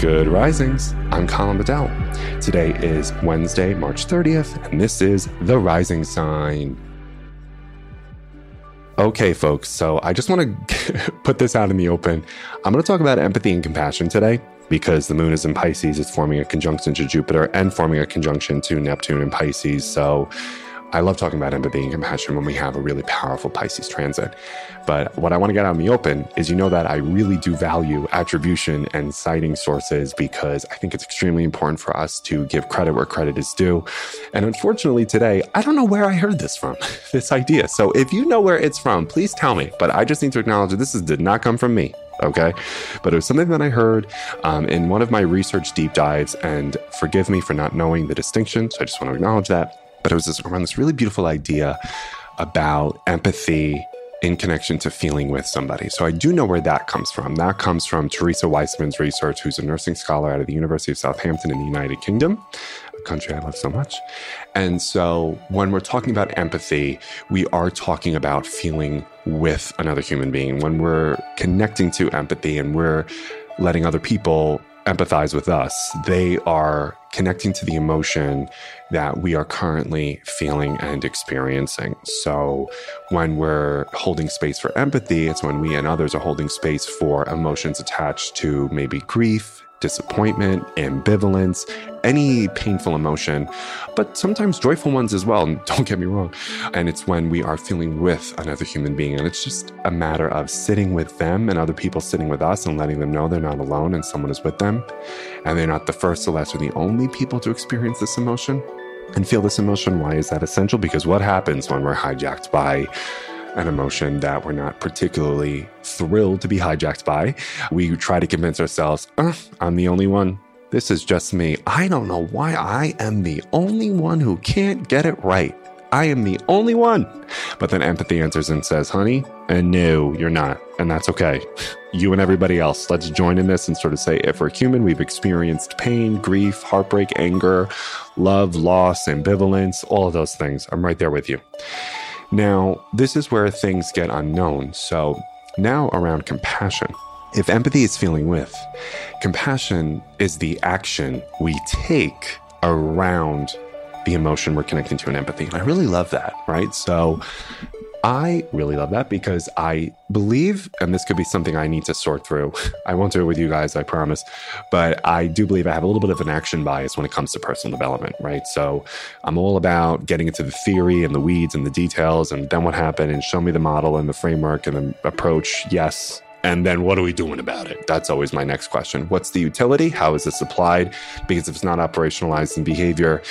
Good risings. I'm Colin Bedell. Today is Wednesday, March 30th, and this is The Rising Sign. Okay, folks, so I just want to put this out in the open. I'm going to talk about empathy and compassion today because the moon is in Pisces. It's forming a conjunction to Jupiter and forming a conjunction to Neptune in Pisces. So I love talking about empathy and compassion when we have a really powerful Pisces transit. But what I want to get out in the open is you know that I really do value attribution and citing sources because I think it's extremely important for us to give credit where credit is due. And unfortunately, today, I don't know where I heard this from, this idea. So if you know where it's from, please tell me. But I just need to acknowledge that this is, did not come from me okay? But it was something that I heard um, in one of my research deep dives, and forgive me for not knowing the distinction. So I just want to acknowledge that but it was this, around this really beautiful idea about empathy in connection to feeling with somebody. So I do know where that comes from. That comes from Theresa Wiseman's research, who's a nursing scholar out of the University of Southampton in the United Kingdom, a country I love so much. And so when we're talking about empathy, we are talking about feeling with another human being. When we're connecting to empathy and we're letting other people empathize with us, they are connecting to the emotion that we are currently feeling and experiencing. So, when we're holding space for empathy, it's when we and others are holding space for emotions attached to maybe grief, disappointment, ambivalence, any painful emotion, but sometimes joyful ones as well. Don't get me wrong. And it's when we are feeling with another human being. And it's just a matter of sitting with them and other people sitting with us and letting them know they're not alone and someone is with them. And they're not the first, the last, or the only people to experience this emotion and feel this emotion. Why is that essential? Because what happens when we're hijacked by an emotion that we're not particularly thrilled to be hijacked by. We try to convince ourselves, uh, I'm the only one. This is just me. I don't know why I am the only one who can't get it right. I am the only one. But then empathy answers and says, honey, and no, you're not. And that's okay. You and everybody else, let's join in this and sort of say, if we're human, we've experienced pain, grief, heartbreak, anger, love, loss, ambivalence, all of those things. I'm right there with you. Now, this is where things get unknown. So, now around compassion. If empathy is feeling with, compassion is the action we take around the emotion we're connecting to in empathy. And I really love that, right? So I really love that because I believe, and this could be something I need to sort through. I won't do it with you guys, I promise. But I do believe I have a little bit of an action bias when it comes to personal development, right? So I'm all about getting into the theory and the weeds and the details and then what happened and show me the model and the framework and the approach. Yes. And then what are we doing about it? That's always my next question. What's the utility? How is this applied? Because if it's not operationalized in behavior,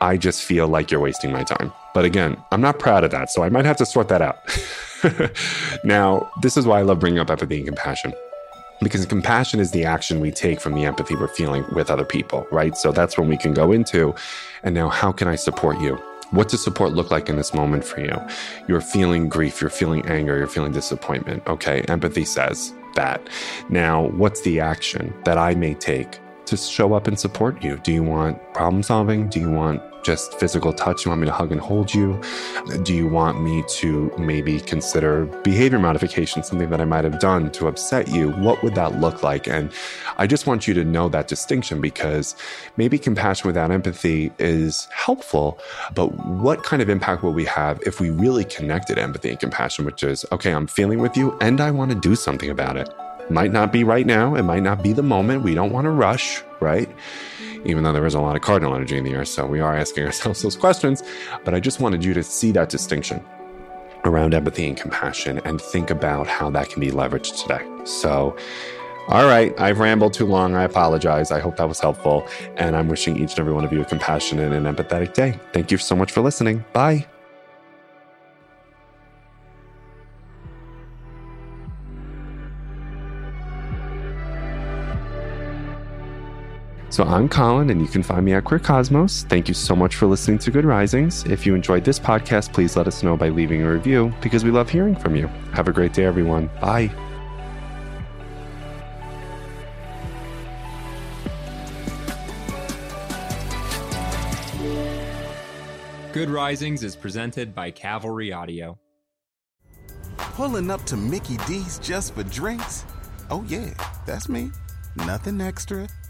I just feel like you're wasting my time. But again, I'm not proud of that. So I might have to sort that out. now, this is why I love bringing up empathy and compassion. Because compassion is the action we take from the empathy we're feeling with other people, right? So that's when we can go into, and now how can I support you? What does support look like in this moment for you? You're feeling grief, you're feeling anger, you're feeling disappointment. Okay, empathy says that. Now, what's the action that I may take to show up and support you? Do you want problem solving? Do you want just physical touch? You want me to hug and hold you? Do you want me to maybe consider behavior modification, something that I might have done to upset you? What would that look like? And I just want you to know that distinction because maybe compassion without empathy is helpful, but what kind of impact will we have if we really connected empathy and compassion, which is, okay, I'm feeling with you and I want to do something about it. Might not be right now. It might not be the moment. We don't want to rush, right? even though there is a lot of cardinal energy in the air. So we are asking ourselves those questions. But I just wanted you to see that distinction around empathy and compassion and think about how that can be leveraged today. So, all right, I've rambled too long. I apologize. I hope that was helpful. And I'm wishing each and every one of you a compassionate and empathetic day. Thank you so much for listening. Bye. So I'm Colin, and you can find me at Queer Cosmos. Thank you so much for listening to Good Risings. If you enjoyed this podcast, please let us know by leaving a review because we love hearing from you. Have a great day, everyone. Bye. Good Risings is presented by Cavalry Audio. Pulling up to Mickey D's just for drinks? Oh, yeah, that's me. Nothing extra,